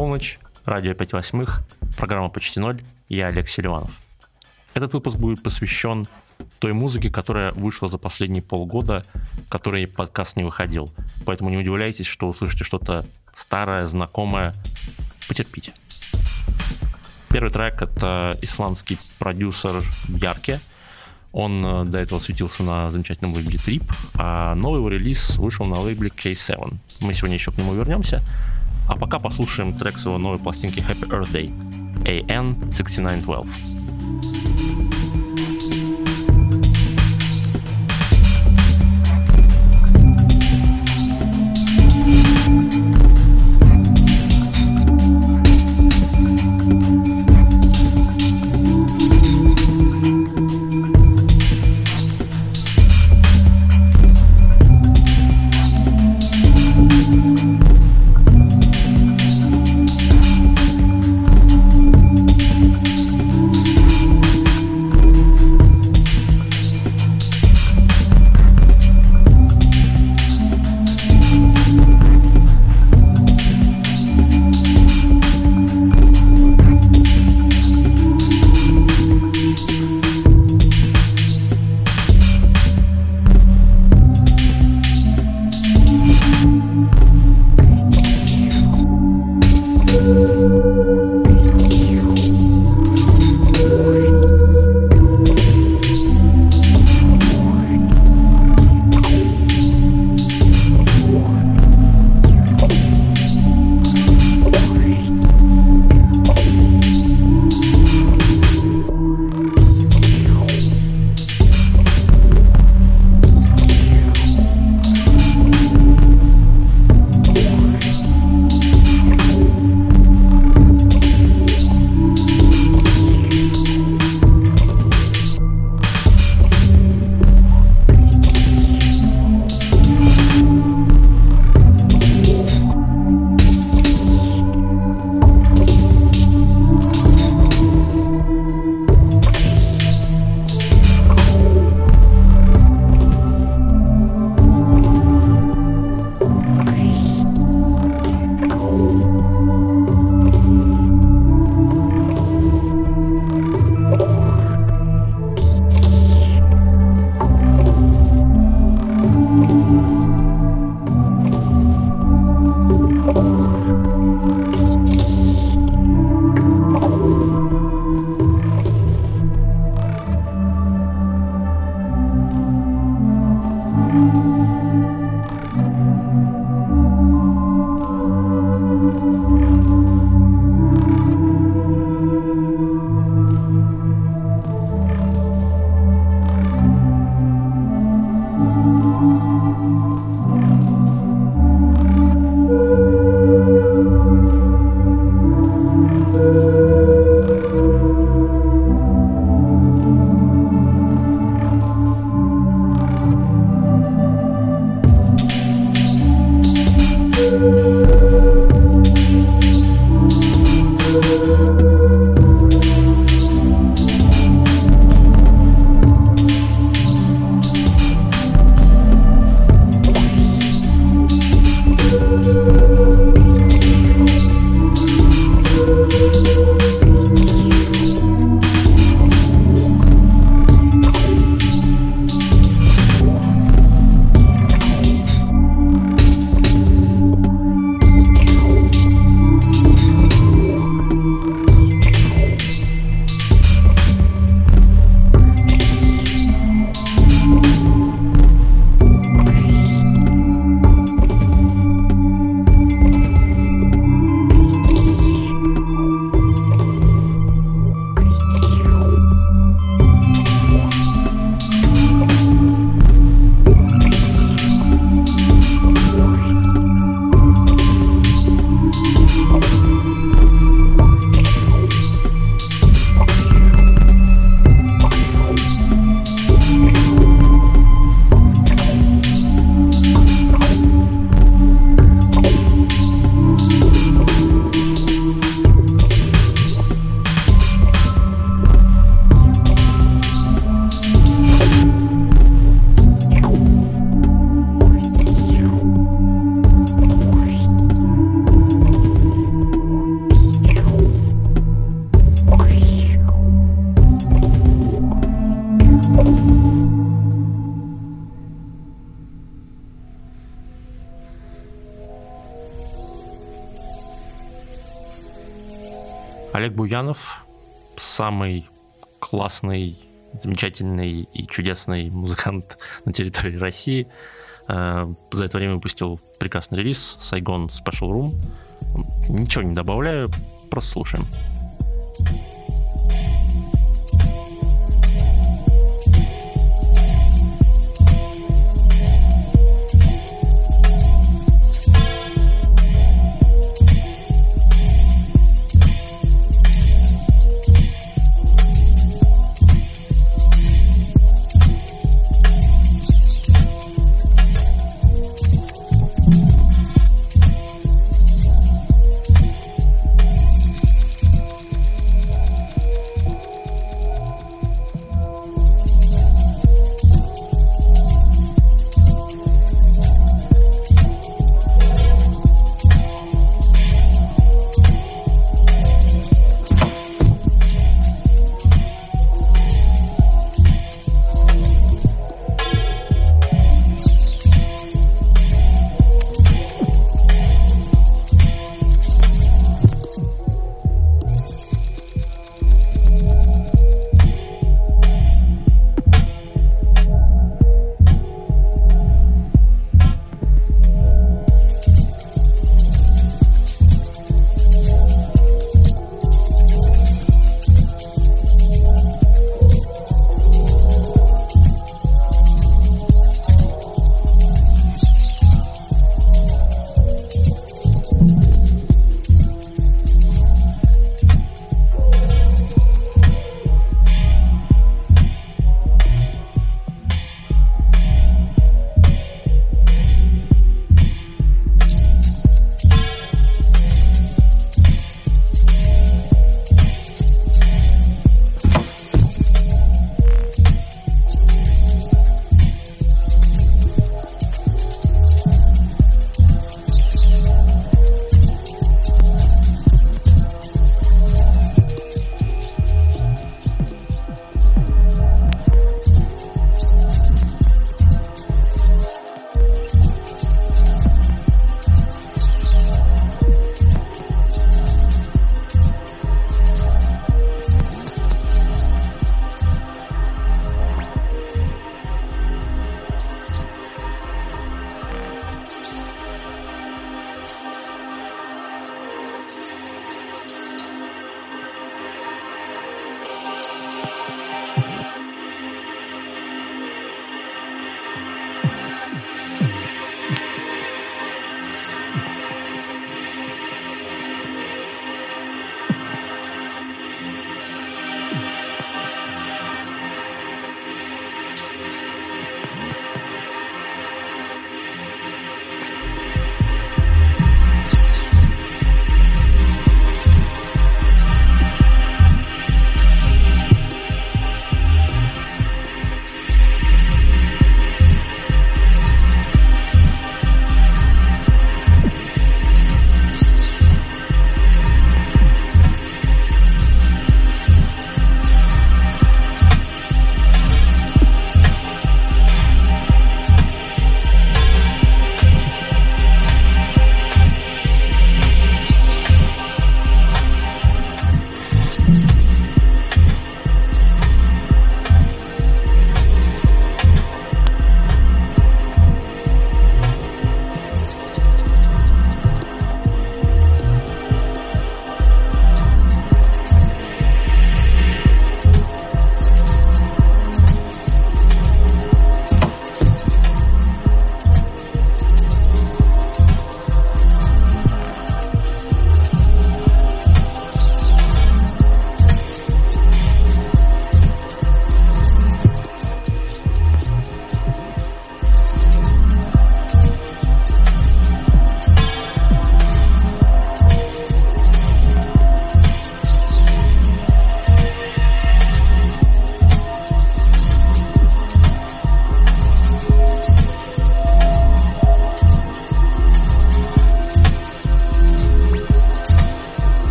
полночь, радио 5 восьмых, программа «Почти ноль», я Олег Селиванов. Этот выпуск будет посвящен той музыке, которая вышла за последние полгода, которой подкаст не выходил. Поэтому не удивляйтесь, что услышите что-то старое, знакомое. Потерпите. Первый трек — это исландский продюсер Ярке. Он э, до этого светился на замечательном лейбле Trip, а новый его релиз вышел на лейбле K7. Мы сегодня еще к нему вернемся. А пока послушаем трек своего новой пластинки Happy Earth Day AN6912. Олег Буянов самый классный, замечательный и чудесный музыкант на территории России. Э, за это время выпустил прекрасный релиз Saigon Special Room. Ничего не добавляю, просто слушаем.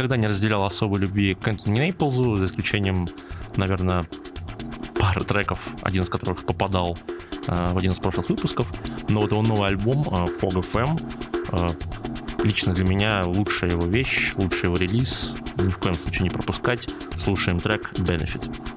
Никогда не разделял особой любви к Энтони Нейплзу, за исключением, наверное, пары треков, один из которых попадал э, в один из прошлых выпусков. Но вот его новый альбом э, Fog FM э, лично для меня лучшая его вещь, лучший его релиз. Ни в коем случае не пропускать. Слушаем трек Benefit.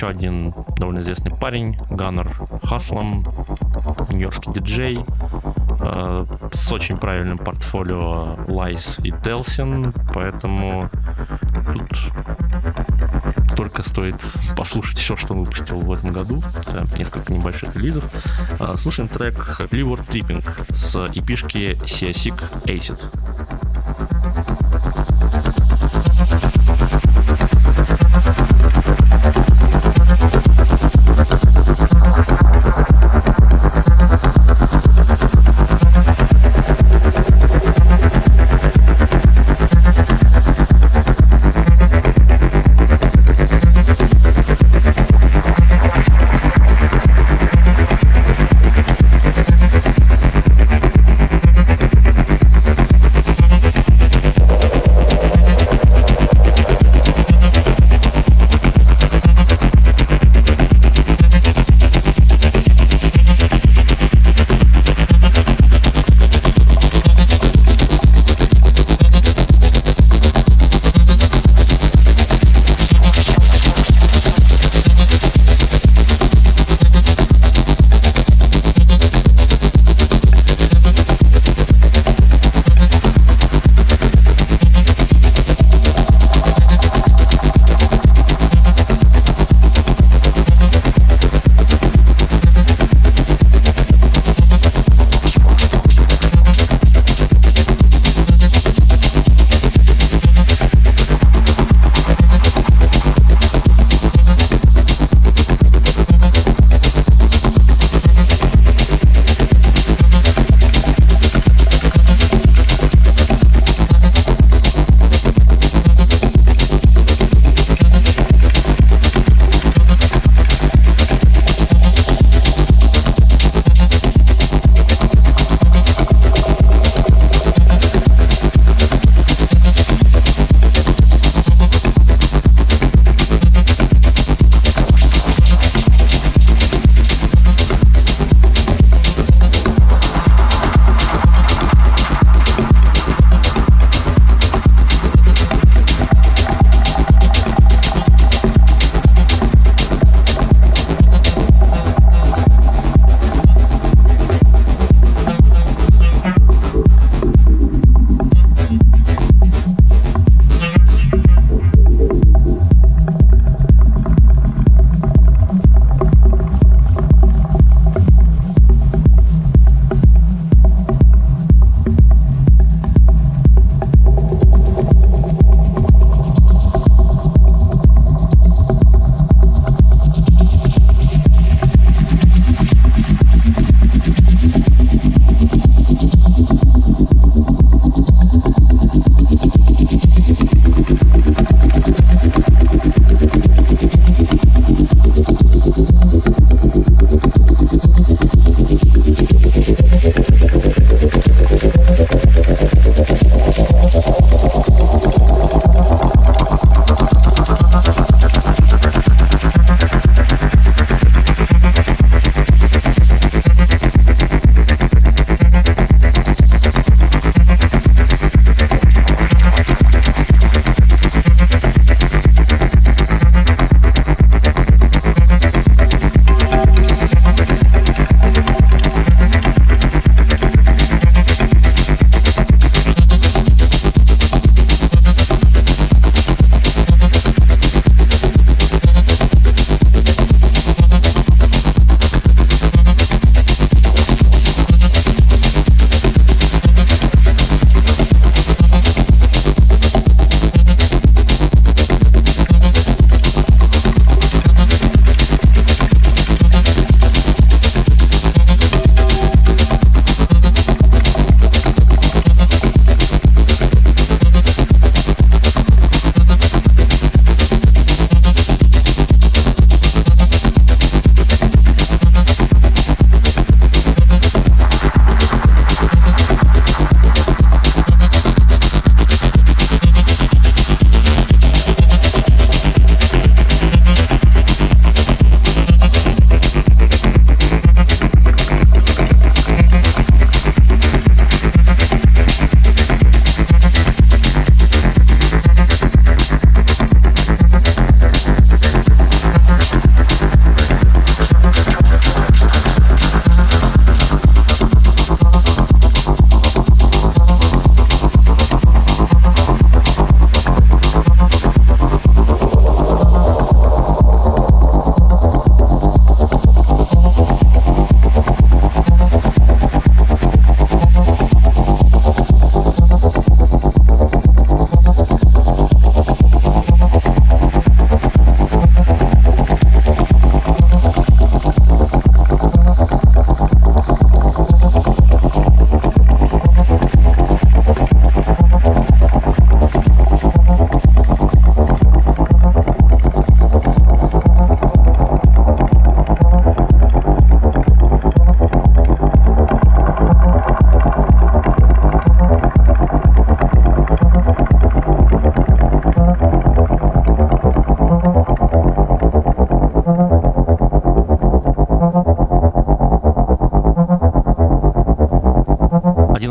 Еще один довольно известный парень, Ганнер Хаслом, нью-йоркский диджей, э, с очень правильным портфолио L.I.E.S. и Delsin, поэтому тут только стоит послушать все, что он выпустил в этом году. Это несколько небольших релизов. Э, слушаем трек Liver Tripping с эпишки Siasic Acid.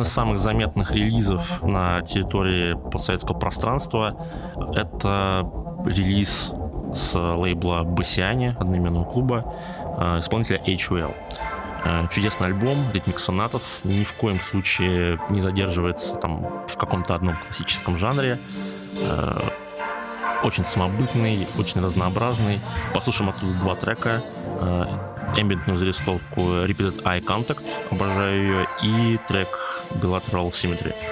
Самых заметных релизов на территории постсоветского пространства это релиз с лейбла Басиане, одноименного клуба, э, исполнителя HUL. Э, чудесный альбом, Rhythmic Sonatas, ни в коем случае не задерживается там в каком-то одном классическом жанре. Э, очень самобытный, очень разнообразный. Послушаем оттуда два трека. Эмбиентную зарисовку Repeated Eye Contact, обожаю ее, и трек Bilateral Symmetry.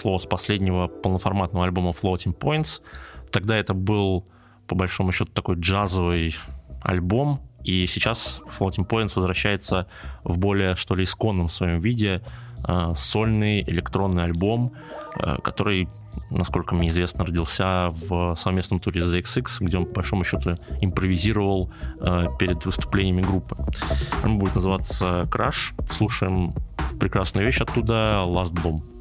Прошло с последнего полноформатного альбома Floating Points. Тогда это был, по большому счету, такой джазовый альбом, и сейчас Floating Points возвращается в более, что ли, исконном своем виде, э, сольный электронный альбом, э, который, насколько мне известно, родился в совместном туре The XX, где он, по большому счету, импровизировал э, перед выступлениями группы. Он будет называться Crash. Слушаем прекрасную вещь оттуда Last Bomb.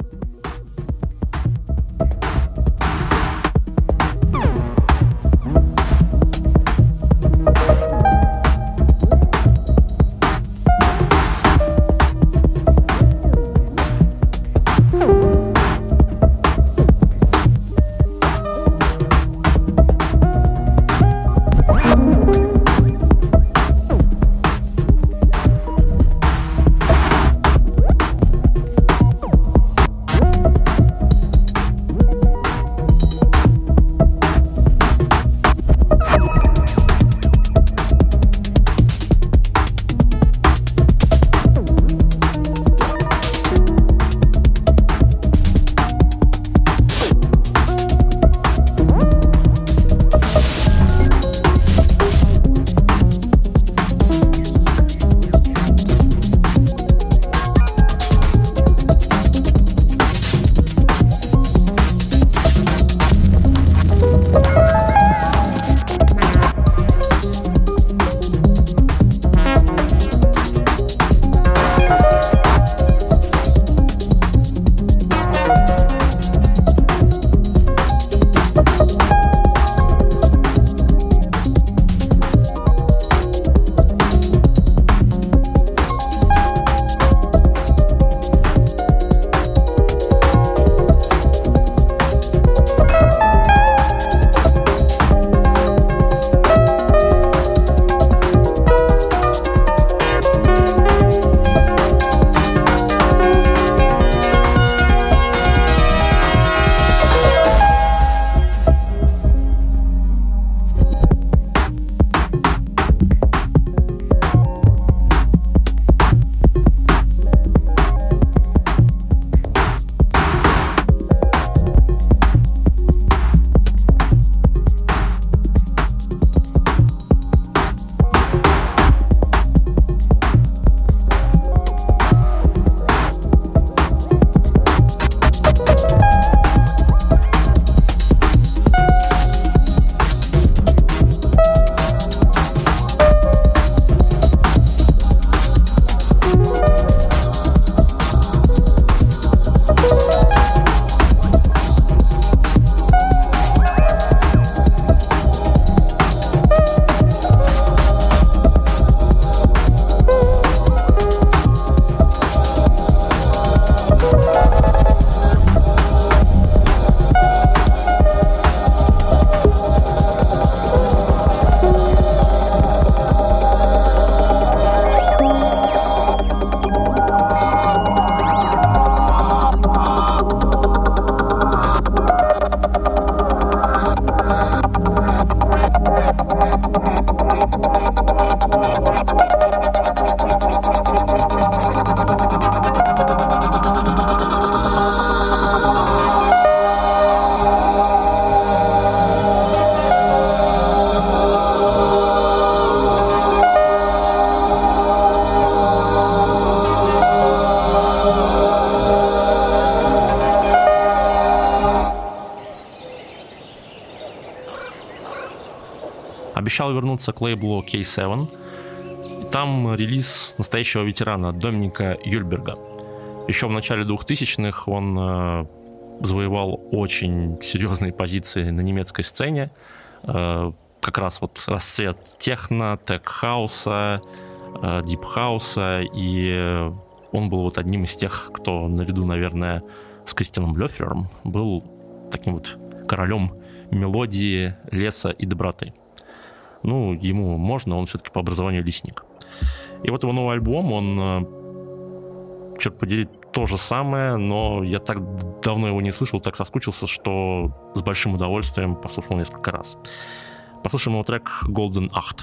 Обещал вернуться к лейблу K7. И там релиз настоящего ветерана Доминика Юльберга. Еще в начале 2000-х он э, завоевал очень серьезные позиции на немецкой сцене. Э, как раз вот расцвет техно, тек-хауса, э, дип-хауса, и он был вот одним из тех, кто наряду, наверное, с Кристианом Лёфером был таким вот королем мелодии, леса и доброты ну, ему можно, он все-таки по образованию лесник. И вот его новый альбом, он, э, черт подери, то же самое, но я так давно его не слышал, так соскучился, что с большим удовольствием послушал несколько раз. Послушаем его трек Golden Acht.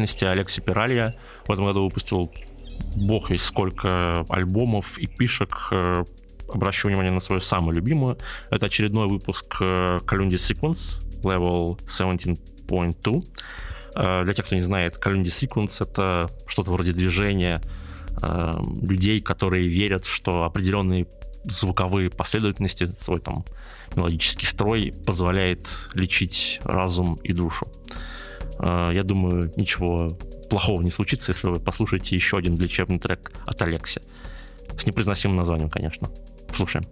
Производительности Алекси Пиралья в этом году выпустил бог весь сколько альбомов и пишек. Э, обращу внимание на свою самую любимую. Это очередной выпуск Calendar Sequence Level 17.2. Э, для тех, кто не знает, Calendar Sequence — это что-то вроде движения э, людей, которые верят, что определенные звуковые последовательности, свой там мелодический строй позволяет лечить разум и душу. Э, я думаю, ничего плохого не случится, если вы послушаете еще один лечебный трек от Алекси. С непроизносимым названием, конечно. Слушаем.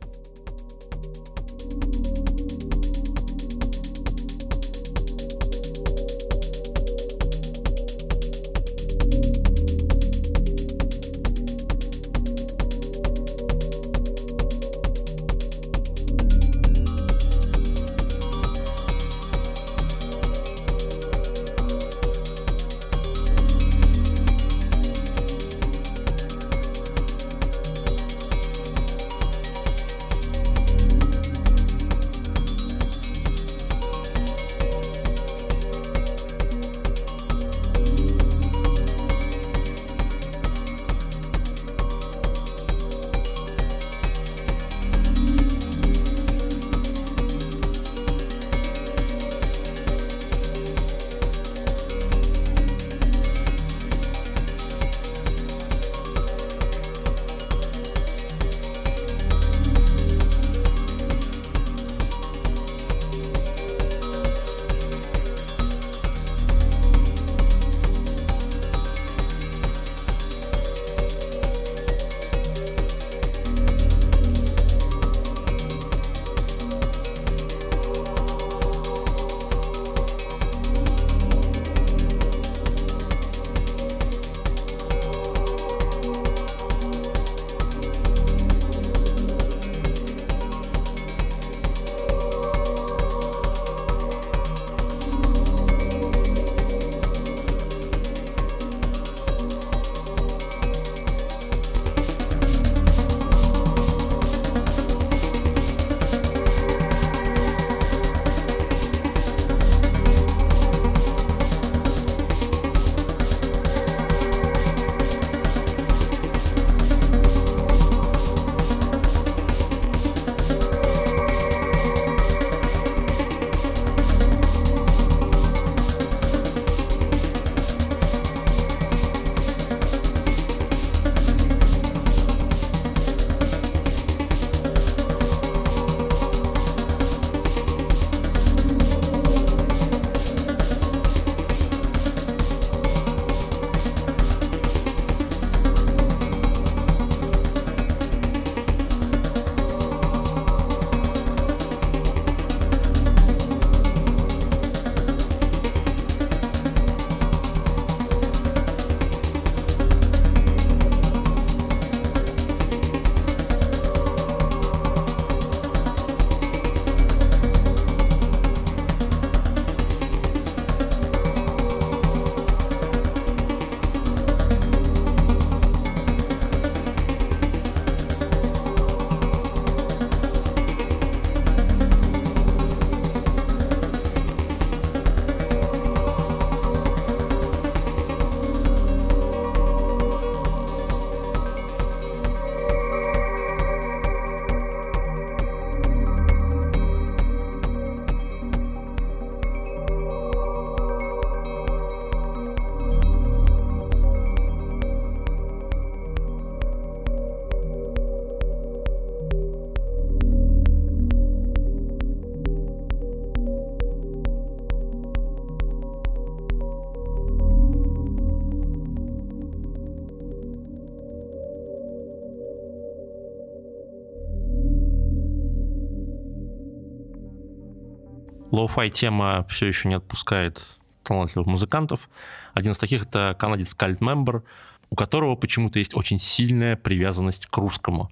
Лоу-фай тема все еще не отпускает талантливых музыкантов. Один из таких это канадец Cult Member, у которого почему-то есть очень сильная привязанность к русскому.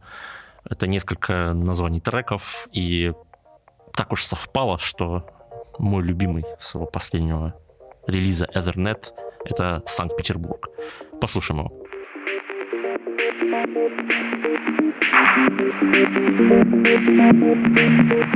Это несколько названий треков, и так уж совпало, что мой любимый с его последнего релиза Ethernet — это Санкт-Петербург. Послушаем его.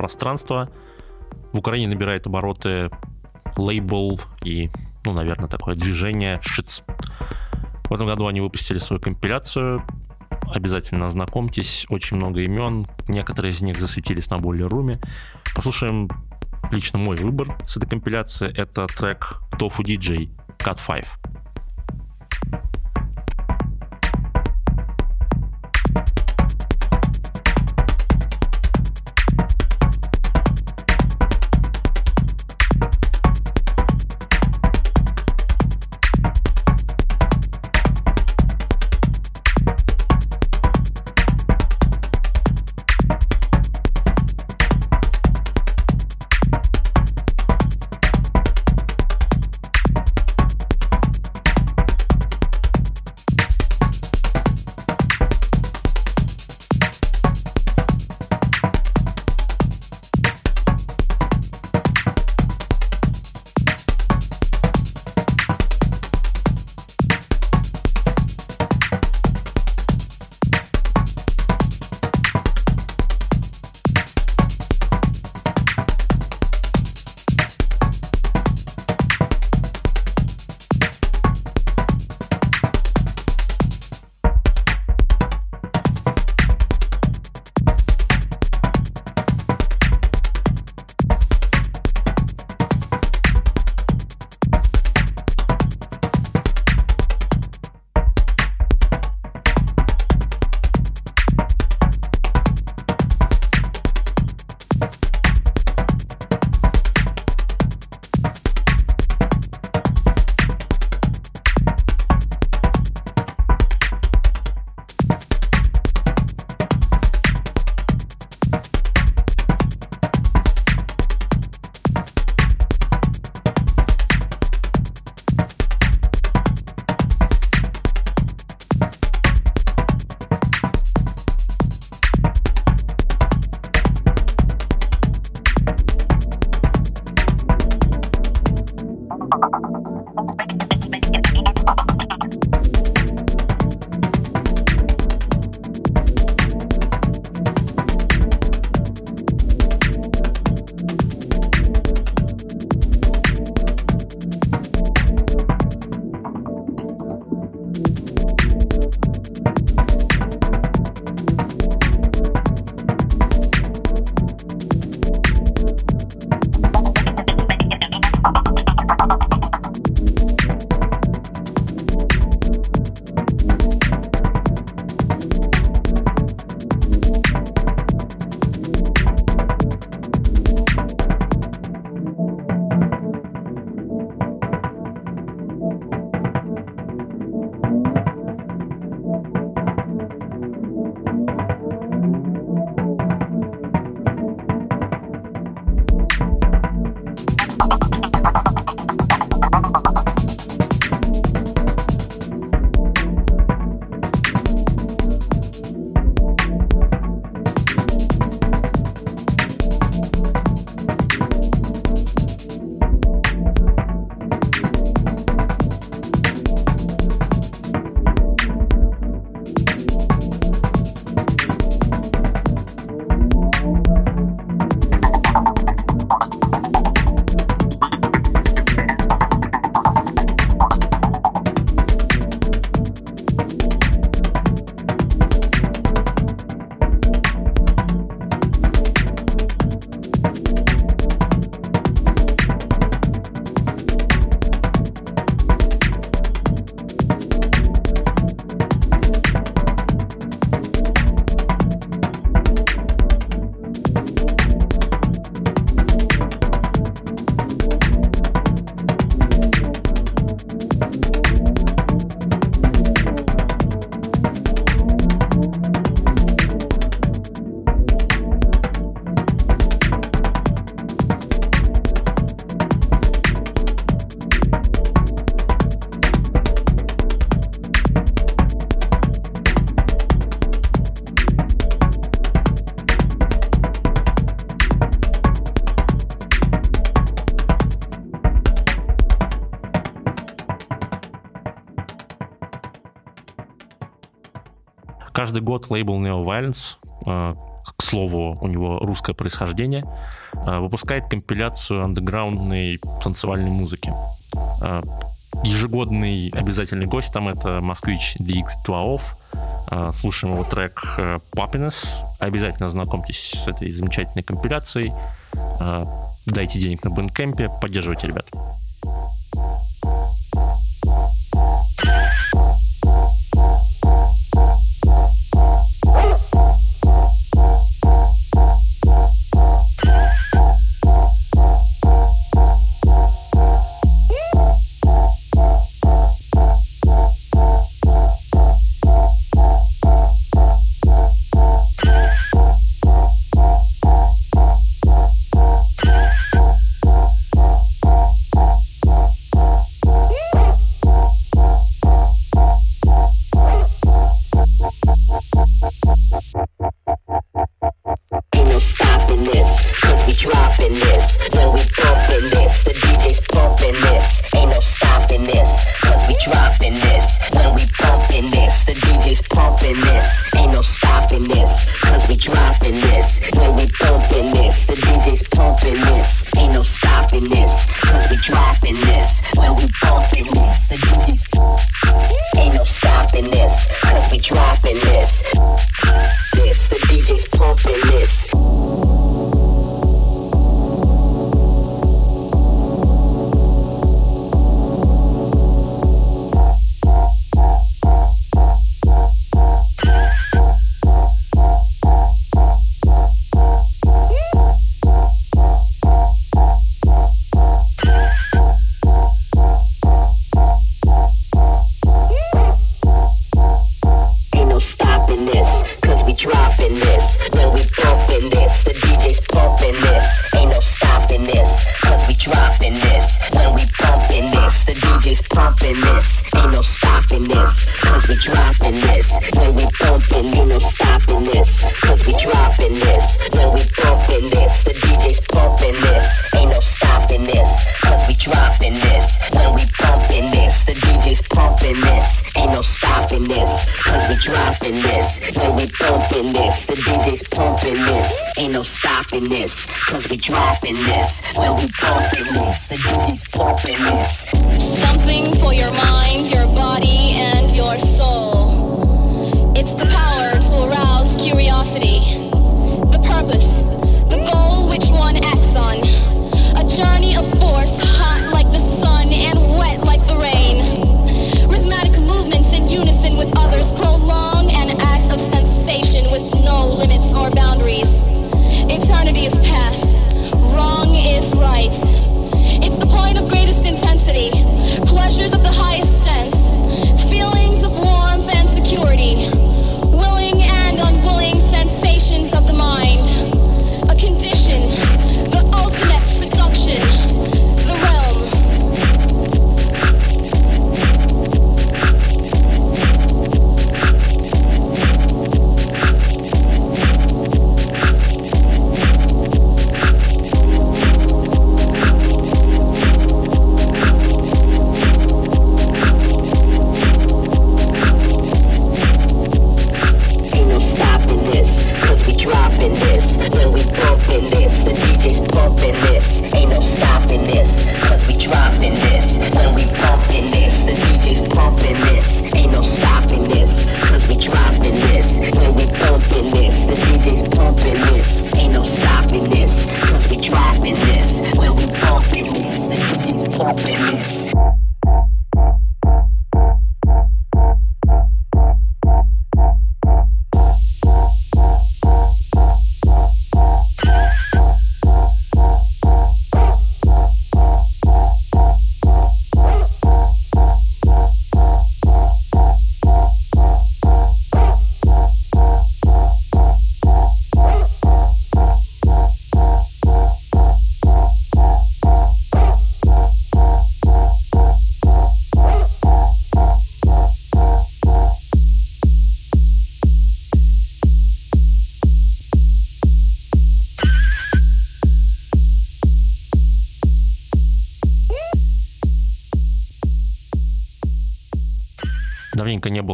пространство. В Украине набирает обороты лейбл и, ну, наверное, такое движение Шиц. В этом году они выпустили свою компиляцию. Обязательно ознакомьтесь. Очень много имен. Некоторые из них засветились на более руме. Послушаем лично мой выбор с этой компиляции. Это трек Tofu DJ Cut 5. Каждый год лейбл Neo Violence, э, к слову, у него русское происхождение, э, выпускает компиляцию андеграундной танцевальной музыки. Э, ежегодный обязательный гость там это москвич DX12. Слушаем его трек Poppiness. Обязательно знакомьтесь с этой замечательной компиляцией. Дайте денег на Bandcamp, поддерживайте ребят.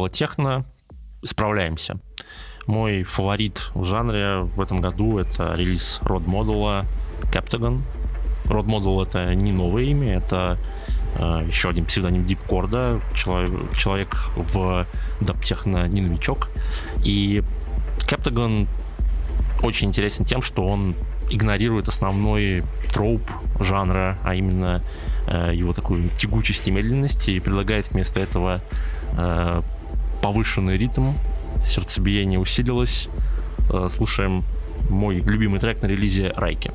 Было техно, справляемся. Мой фаворит в жанре в этом году это релиз род модула Captagon. Род модул это не новое имя, это э, еще один псевдоним Дипкорда, человек, человек в даптехно не новичок. И Captagon очень интересен тем, что он игнорирует основной троп жанра, а именно э, его такую тягучесть и медленность, и предлагает вместо этого э, повышенный ритм, сердцебиение усилилось. Э, слушаем мой любимый трек на релизе Райки.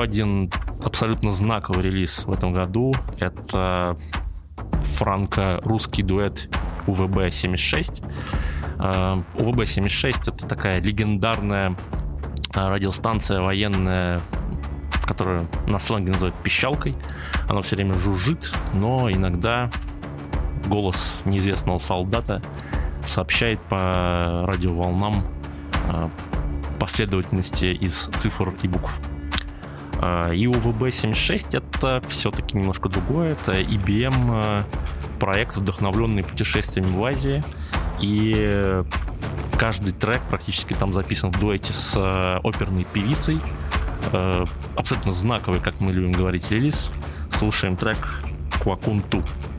Один абсолютно знаковый релиз в этом году — это франко-русский дуэт УВБ-76. УВБ-76 — это такая легендарная а, радиостанция военная, которую на сленге называют пищалкой. Она все время жужжит, но иногда голос неизвестного солдата сообщает по радиоволнам последовательности из цифр и букв. А, и УВБ-76 это все-таки немножко другое. Это IBM проект, вдохновленный путешествиями в Азии. И каждый трек практически там записан в дуэте с э, оперной певицей. Э, абсолютно знаковый, как мы любим говорить, релиз. Слушаем трек «Квакунту». Как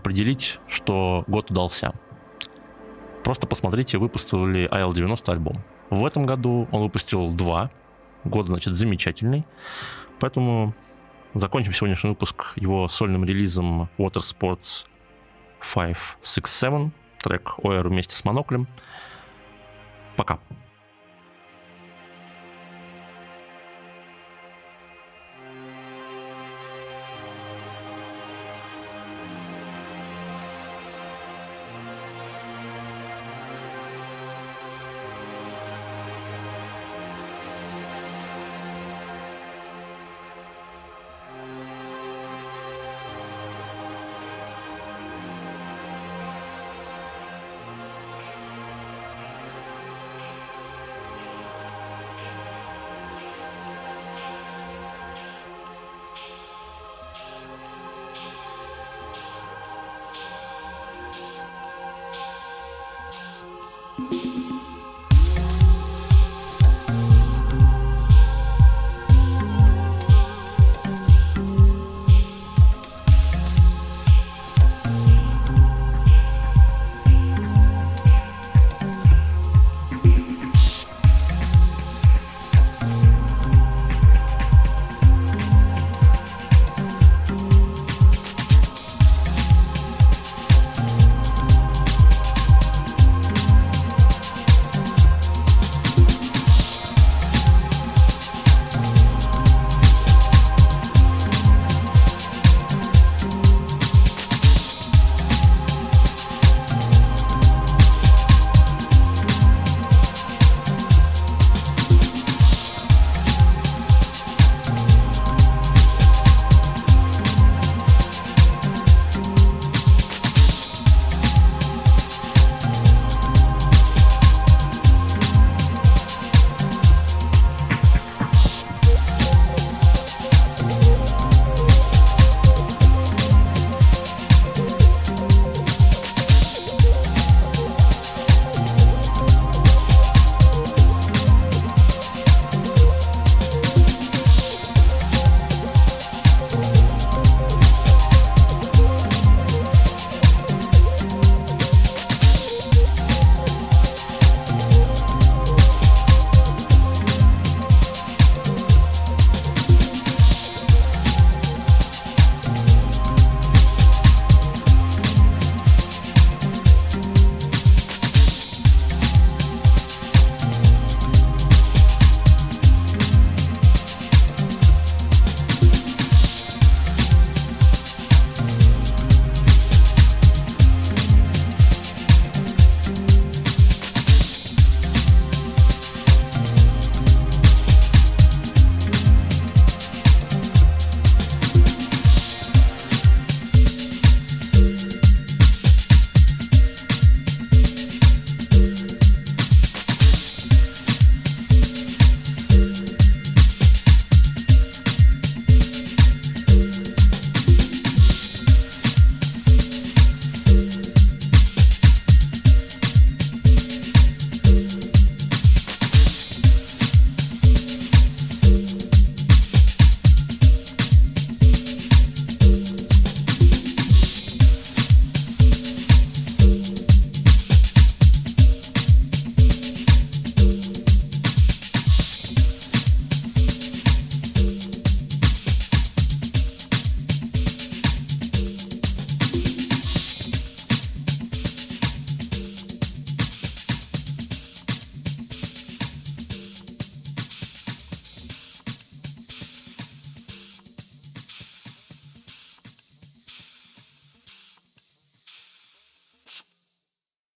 определить, что год удался? Просто посмотрите, выпустил ли IL-90 альбом. В этом году он выпустил два. Год, значит, замечательный. Поэтому закончим сегодняшний выпуск его сольным релизом Water Sports 567, трек OR вместе с моноклем. Пока.